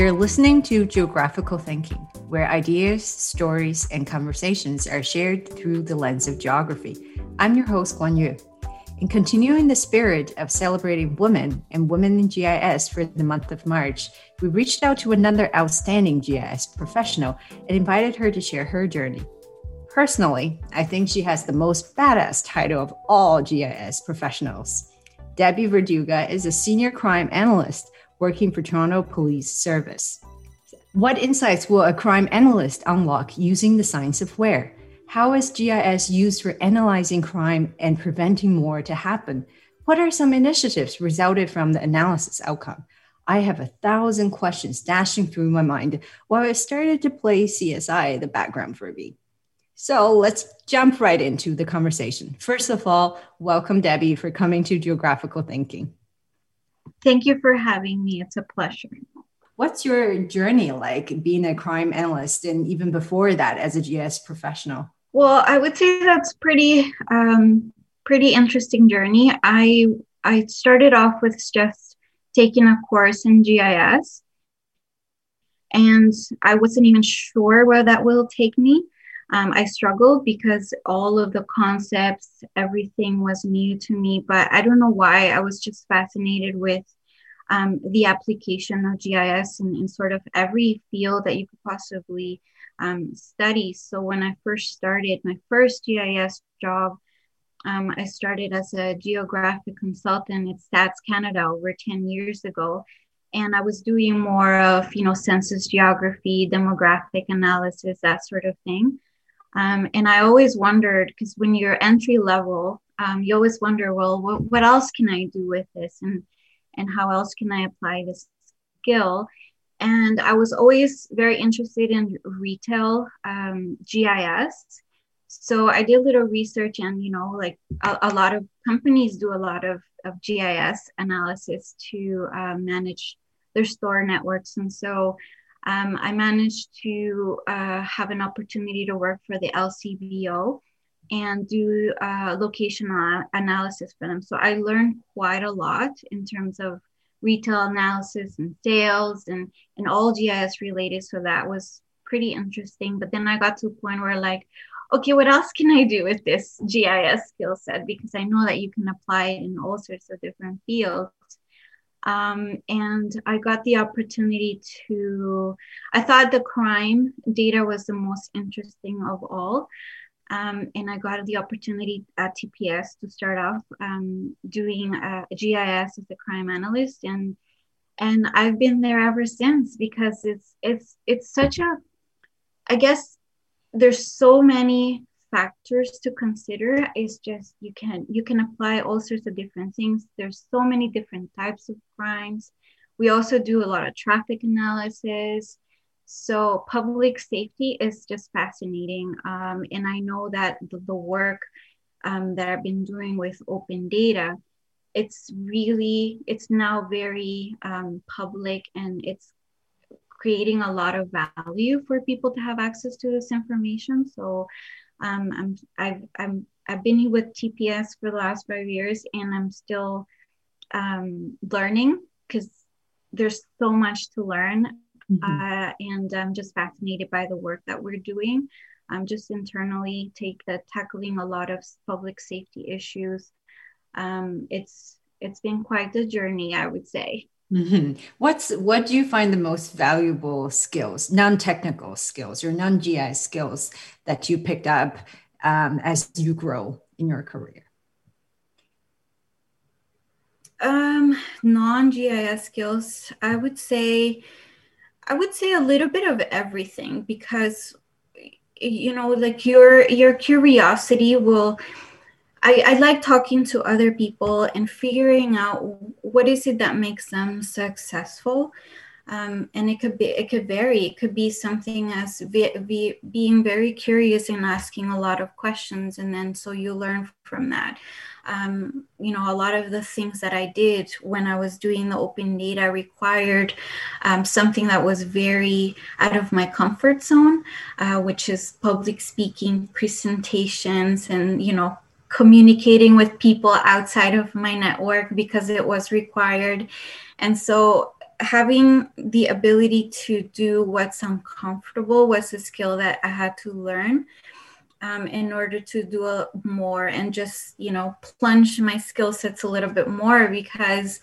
You're listening to Geographical Thinking, where ideas, stories, and conversations are shared through the lens of geography. I'm your host, Guan Yu. In continuing the spirit of celebrating women and women in GIS for the month of March, we reached out to another outstanding GIS professional and invited her to share her journey. Personally, I think she has the most badass title of all GIS professionals. Debbie Verduga is a senior crime analyst working for Toronto Police Service. What insights will a crime analyst unlock using the science of where? How is GIS used for analyzing crime and preventing more to happen? What are some initiatives resulted from the analysis outcome? I have a thousand questions dashing through my mind while I started to play CSI the background for me. So let's jump right into the conversation. First of all, welcome Debbie for coming to Geographical Thinking. Thank you for having me. It's a pleasure. What's your journey like being a crime analyst and even before that as a GIS professional? Well, I would say that's pretty um, pretty interesting journey. I I started off with just taking a course in GIS and I wasn't even sure where that will take me. Um, I struggled because all of the concepts, everything was new to me, but I don't know why. I was just fascinated with um, the application of GIS in, in, sort of every field that you could possibly um, study. So when I first started my first GIS job, um, I started as a geographic consultant at Stats Canada over 10 years ago. And I was doing more of, you know, census geography, demographic analysis, that sort of thing. Um, and I always wondered because when you're entry level, um, you always wonder, well, what, what else can I do with this, and and how else can I apply this skill? And I was always very interested in retail um, GIS. So I did a little research, and you know, like a, a lot of companies do a lot of, of GIS analysis to uh, manage their store networks, and so um, I managed to uh, have an opportunity to work for the LCBO and do uh, location analysis for them. So I learned quite a lot in terms of retail analysis and sales and, and all GIS related. So that was pretty interesting. But then I got to a point where like, okay, what else can I do with this GIS skill set? Because I know that you can apply it in all sorts of different fields. Um, and I got the opportunity to, I thought the crime data was the most interesting of all. Um, and I got the opportunity at TPS to start off um, doing a, GIS as a crime analyst, and and I've been there ever since because it's it's it's such a, I guess there's so many factors to consider is just you can you can apply all sorts of different things. There's so many different types of crimes. We also do a lot of traffic analysis. So public safety is just fascinating. Um, and i know that the, the work um, that i've been doing with open data it's really it's now very um, public and it's creating a lot of value for people to have access to this information. So um, I'm I've I'm I've been with TPS for the last five years, and I'm still um, learning because there's so much to learn, mm-hmm. uh, and I'm just fascinated by the work that we're doing. I'm just internally take uh, tackling a lot of public safety issues. Um, it's it's been quite a journey, I would say. Mm-hmm. What's what do you find the most valuable skills, non-technical skills or non-GIS skills that you picked up um, as you grow in your career? Um, non-GIS skills, I would say, I would say a little bit of everything because you know, like your your curiosity will I, I like talking to other people and figuring out what is it that makes them successful. Um, and it could be it could vary it could be something as be, be, being very curious and asking a lot of questions and then so you learn from that um, you know a lot of the things that i did when i was doing the open data required um, something that was very out of my comfort zone uh, which is public speaking presentations and you know communicating with people outside of my network because it was required. And so having the ability to do what's uncomfortable was a skill that I had to learn um, in order to do a, more and just you know plunge my skill sets a little bit more because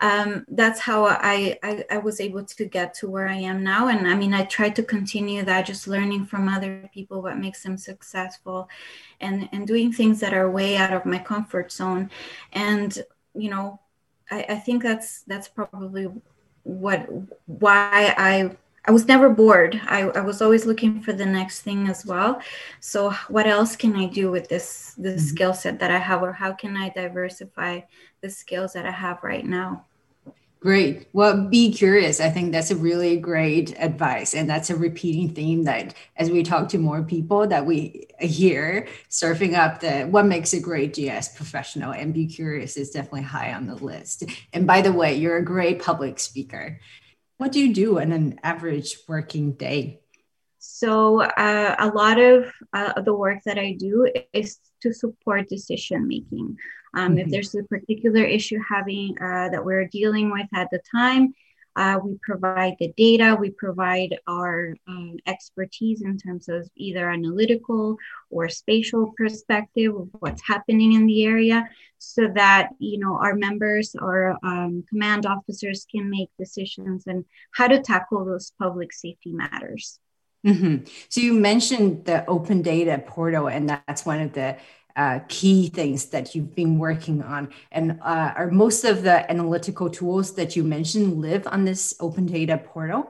um, that's how I, I, I was able to get to where I am now. And I mean, I tried to continue that, just learning from other people what makes them successful, and and doing things that are way out of my comfort zone. And you know, I, I think that's that's probably what why I I was never bored. I, I was always looking for the next thing as well. So what else can I do with this this mm-hmm. skill set that I have or how can I diversify the skills that I have right now? Great. Well, be curious. I think that's a really great advice. And that's a repeating theme that as we talk to more people that we hear surfing up the what makes a great GIS professional and be curious is definitely high on the list. And by the way, you're a great public speaker. What do you do in an average working day? So, uh, a lot of uh, the work that I do is to support decision making. Um, mm-hmm. If there's a particular issue having uh, that we're dealing with at the time, uh, we provide the data, we provide our um, expertise in terms of either analytical or spatial perspective of what's happening in the area so that you know our members or um, command officers can make decisions and how to tackle those public safety matters. Mm-hmm. So you mentioned the open data portal, and that's one of the uh, key things that you've been working on? And uh, are most of the analytical tools that you mentioned live on this open data portal?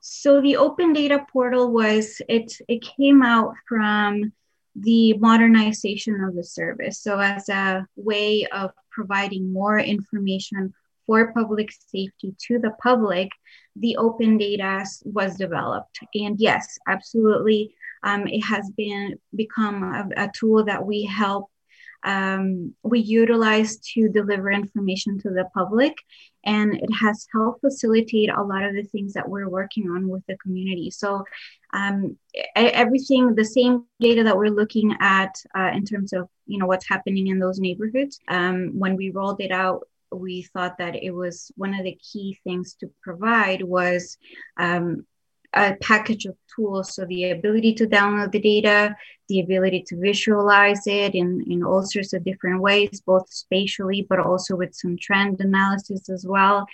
So the open data portal was it it came out from the modernization of the service. So as a way of providing more information for public safety to the public, the open data was developed. And yes, absolutely, um, it has been become a, a tool that we help um, we utilize to deliver information to the public. And it has helped facilitate a lot of the things that we're working on with the community. So um, everything the same data that we're looking at uh, in terms of you know what's happening in those neighborhoods um, when we rolled it out we thought that it was one of the key things to provide was um, a package of tools. So the ability to download the data, the ability to visualize it in, in all sorts of different ways, both spatially, but also with some trend analysis as well.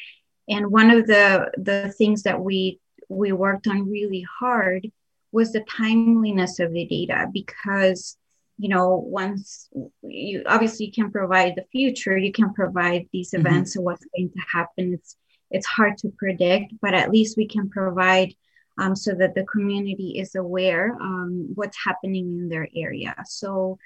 And one of the, the things that we, we worked on really hard was the timeliness of the data because you know once you obviously you can provide the future you can provide these mm-hmm. events mm-hmm. and what's going to happen it's it's hard to predict but at least we can provide um, so that the community is aware um, what's happening in their area. So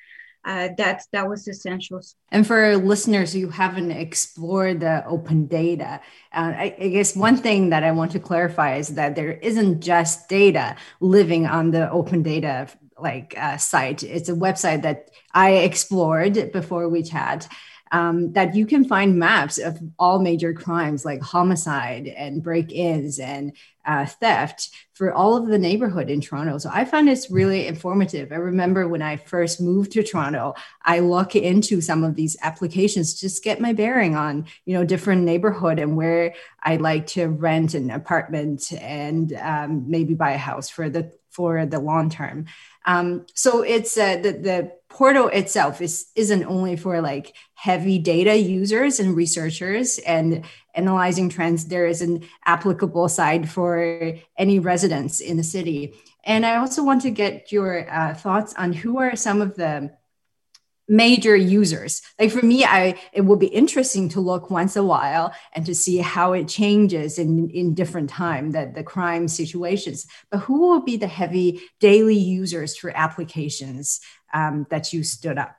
uh, that that was essential. And for listeners who haven't explored the open data, uh, I, I, guess one thing that I want to clarify is that there isn't just data living on the open data like uh, site. It's a website that I explored before we chat um, that you can find maps of all major crimes like homicide and break-ins and uh, theft for all of the neighborhood in Toronto. So I find this really informative. I remember when I first moved to Toronto, I look into some of these applications just get my bearing on you know different neighborhood and where I like to rent an apartment and um, maybe buy a house for the for the long term. Um, so it's uh, the the portal itself is isn't only for like heavy data users and researchers and analyzing trends. There is an applicable side for any residents in the city. And I also want to get your uh, thoughts on who are some of the major users. Like for me i it will be interesting to look once a while and to see how it changes in in different time that the crime situations. But who will be the heavy daily users for applications um, that you stood up?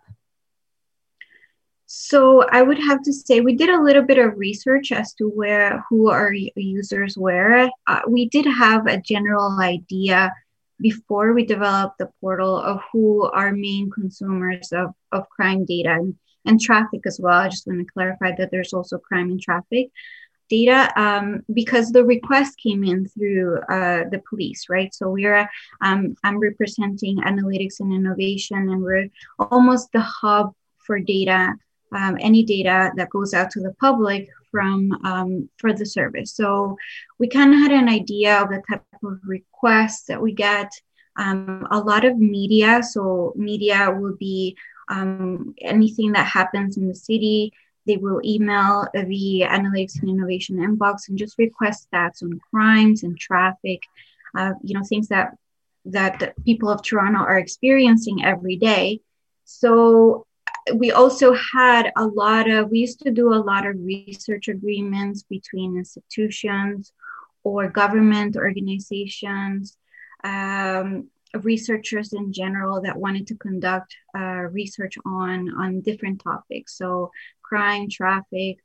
So i would have to say we did a little bit of research as to where who our users were. Uh, we did have a general idea before we developed the portal of who our main consumers of, of crime data and, and traffic as well. I just want to clarify that there's also crime and traffic data um, because the request came in through uh, the police, right? So we're um, I'm representing analytics and innovation, and we're almost the hub for data, um, any data that goes out to the public from um, for the service. So we kind of had an idea of the type of requests that we get. Um, a lot of media. So media will be um, anything that happens in the city. They will email the analytics and innovation inbox and just request stats on crimes and traffic. Uh, you know things that that people of Toronto are experiencing every day. So we also had a lot of we used to do a lot of research agreements between institutions or government organizations um, researchers in general that wanted to conduct uh, research on on different topics. So crime traffic.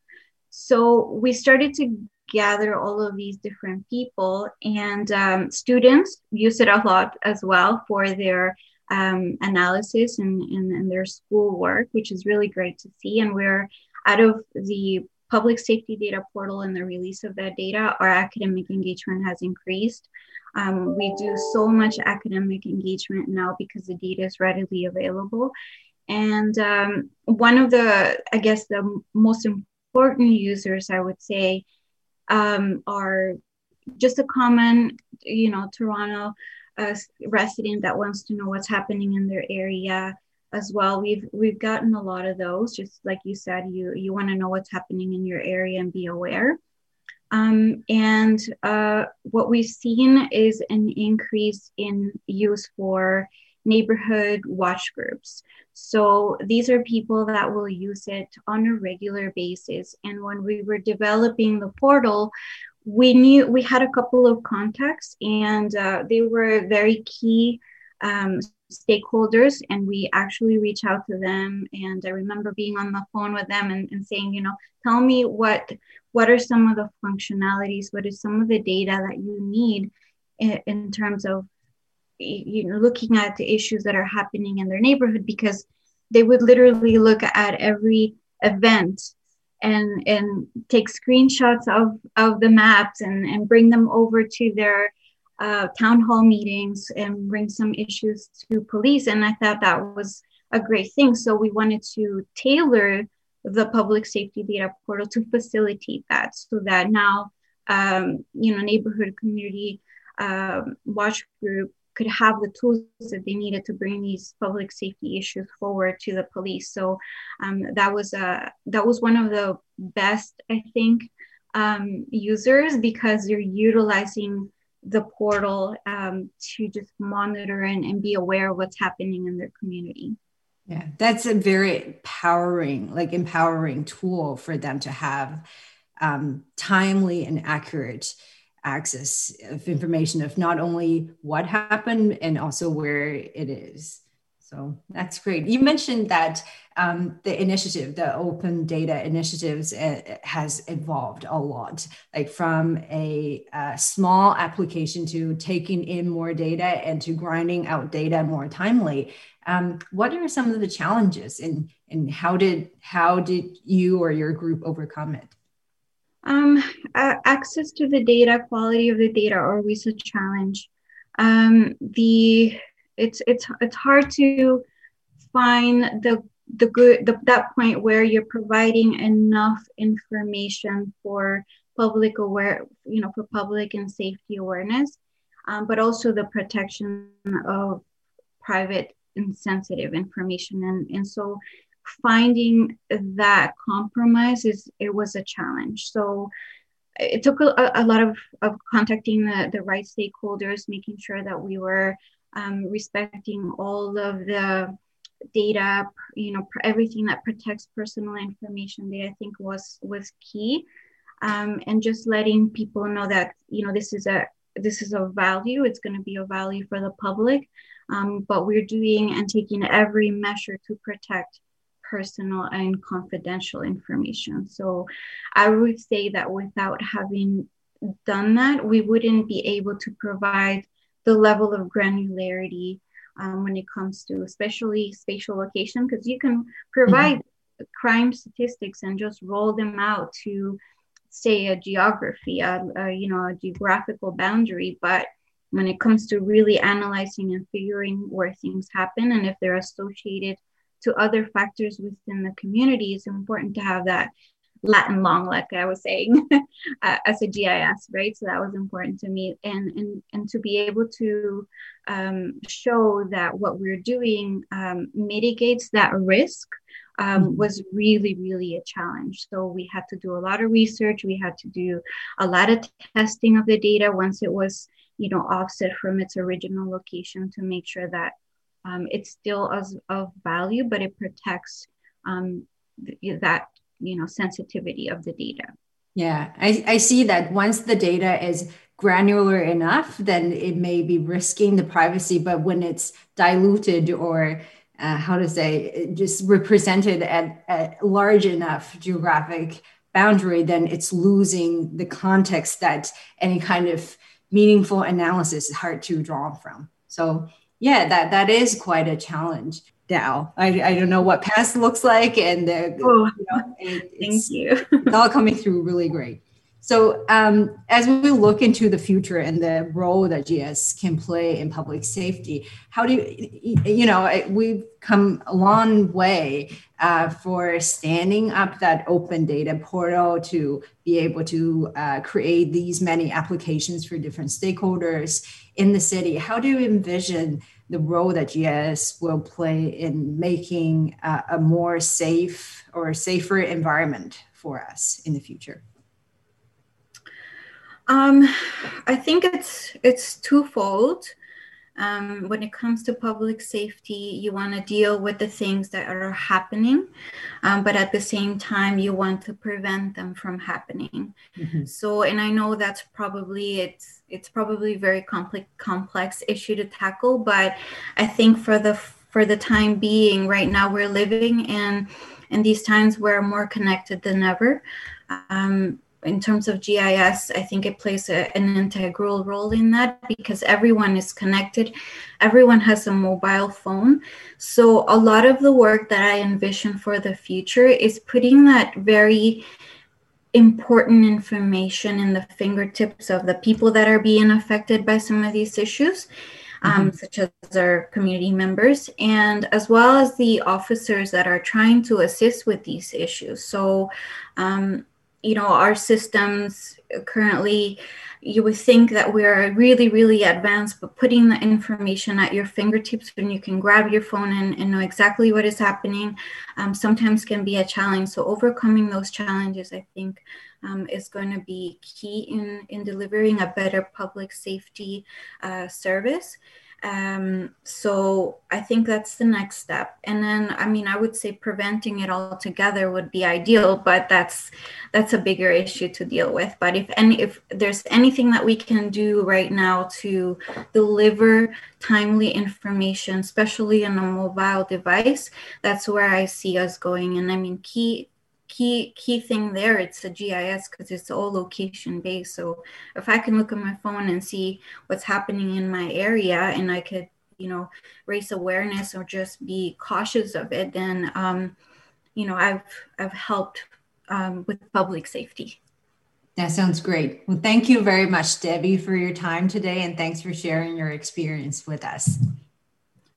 So we started to gather all of these different people and um, students use it a lot as well for their um, analysis and, and, and their school work, which is really great to see. And we're out of the public safety data portal and the release of that data, our academic engagement has increased. Um, we do so much academic engagement now because the data is readily available. And um, one of the, I guess, the most important users, I would say, um, are just a common, you know, Toronto a resident that wants to know what's happening in their area as well. We've we've gotten a lot of those. Just like you said, you you want to know what's happening in your area and be aware. Um, and uh, what we've seen is an increase in use for neighborhood watch groups. So these are people that will use it on a regular basis. And when we were developing the portal, we knew we had a couple of contacts and uh, they were very key um, stakeholders and we actually reached out to them and i remember being on the phone with them and, and saying you know tell me what what are some of the functionalities? What is some of the data that you need in, in terms of you know looking at the issues that are happening in their neighborhood? Because they would literally look at every event and and take screenshots of of the maps and and bring them over to their uh, town hall meetings and bring some issues to police. And i thought that was a great thing. So we wanted to tailor the public safety data portal to facilitate that so that now um, you know neighborhood community um, watch group could have the tools that they needed to bring these public safety issues forward to the police. So um, that was a uh, that was one of the best, I think, um, users because they're utilizing the portal um, to just monitor and, and be aware of what's happening in their community. Yeah, that's a very empowering, like empowering tool for them to have um, timely and accurate access of information of not only what happened and also where it is. So that's great. You mentioned that um, the initiative, the open data initiatives, uh, has evolved a lot, like from a, a, small application to taking in more data and to grinding out data more timely. Um, what are some of the challenges, and and how did how did you or your group overcome it? Um, uh, access to the data, quality of the data are always a challenge. Um, the it's it's it's hard to find the the good the, that point where you're providing enough information for public aware you know for public and safety awareness um, but also the protection of private and sensitive information and and so finding that compromise is it was a challenge. So it took a, a lot of, of contacting the, the right stakeholders making sure that we were um, respecting all of the data you know everything that protects personal information that i think was was key. Um, and just letting people know that you know this is a this is a value it's going to be a value for the public. Um, but we're doing and taking every measure to protect personal and confidential information. So I would say that without having done that, we wouldn't be able to provide the level of granularity um, when it comes to especially spatial location, because you can provide mm-hmm. crime statistics and just roll them out to say a geography, a, a, you know, a geographical boundary, but when it comes to really analyzing and figuring where things happen and if they're associated to other factors within the community, it's important to have that Latin long, like I was saying, uh, as a GIS, right? So that was important to me, and and and to be able to um, show that what we're doing um, mitigates that risk um, mm-hmm. was really, really a challenge. So we had to do a lot of research. We had to do a lot of testing of the data once it was, you know, offset from its original location to make sure that um, it's still as of value, but it protects um, th- that, you know, sensitivity of the data. Yeah, I, I see that once the data is granular enough, then it may be risking the privacy. But when it's diluted or uh, how to say just represented at a large enough geographic boundary, then it's losing the context that any kind of meaningful analysis is hard to draw from. So yeah, that that is quite a challenge. Now I, I don't know what past looks like, and the, oh, you know, it, thank you. it's all coming through really great. So, um, as we look into the future and the role that GIS can play in public safety, how do you, you know, we've come a long way uh, for standing up that open data portal to be able to uh, create these many applications for different stakeholders in the city. How do you envision the role that GIS will play in making uh, a more safe or safer environment for us in the future? Um, I think it's it's twofold. Um, when it comes to public safety, you want to deal with the things that are happening, um, but at the same time, you want to prevent them from happening. Mm-hmm. So, and I know that's probably it's it's probably a very complex complex issue to tackle, but I think for the for the time being, right now, we're living in in these times we're more connected than ever. Um, in terms of GIS, I think it plays a, an integral role in that because everyone is connected. Everyone has a mobile phone. So, a lot of the work that I envision for the future is putting that very important information in the fingertips of the people that are being affected by some of these issues. Um, mm-hmm. such as our community members, and as well as the officers that are trying to assist with these issues. So, um, you know our systems currently you would think that we're really really advanced but putting the information at your fingertips when you can grab your phone and, and know exactly what is happening um, sometimes can be a challenge. So overcoming those challenges i think um, is going to be key in in delivering a better public safety uh, service um, so I think that's the next step. And then, I mean, I would say preventing it altogether would be ideal, but that's that's a bigger issue to deal with. But if any, if there's anything that we can do right now to deliver timely information, especially on a mobile device, that's where I see us going. And I mean, key key key thing there it's a gis because it's all location based. So if i can look at my phone and see what's happening in my area and i could you know raise awareness or just be cautious of it then um, you know i've i've helped um, with public safety. That sounds great. Well thank you very much debbie for your time today and thanks for sharing your experience with us.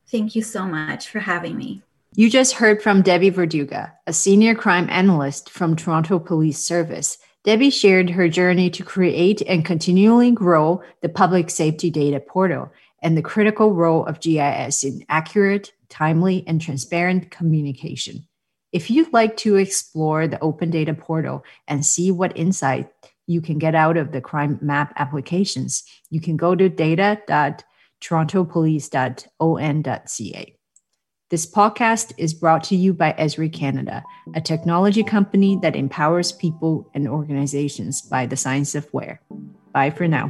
Thank you so much for having me you just heard from Debbie Verduga, a senior crime analyst from Toronto Police Service. Debbie shared her journey to create and continually grow the public safety data portal and the critical role of GIS in accurate, timely, and transparent communication. If you'd like to explore the Open Data Portal and see what insight you can get out of the crime map applications, you can go to data.torontopolice.on.ca. This podcast is brought to you by Esri Canada, a technology company that empowers people and organizations by the science of where. Bye for now.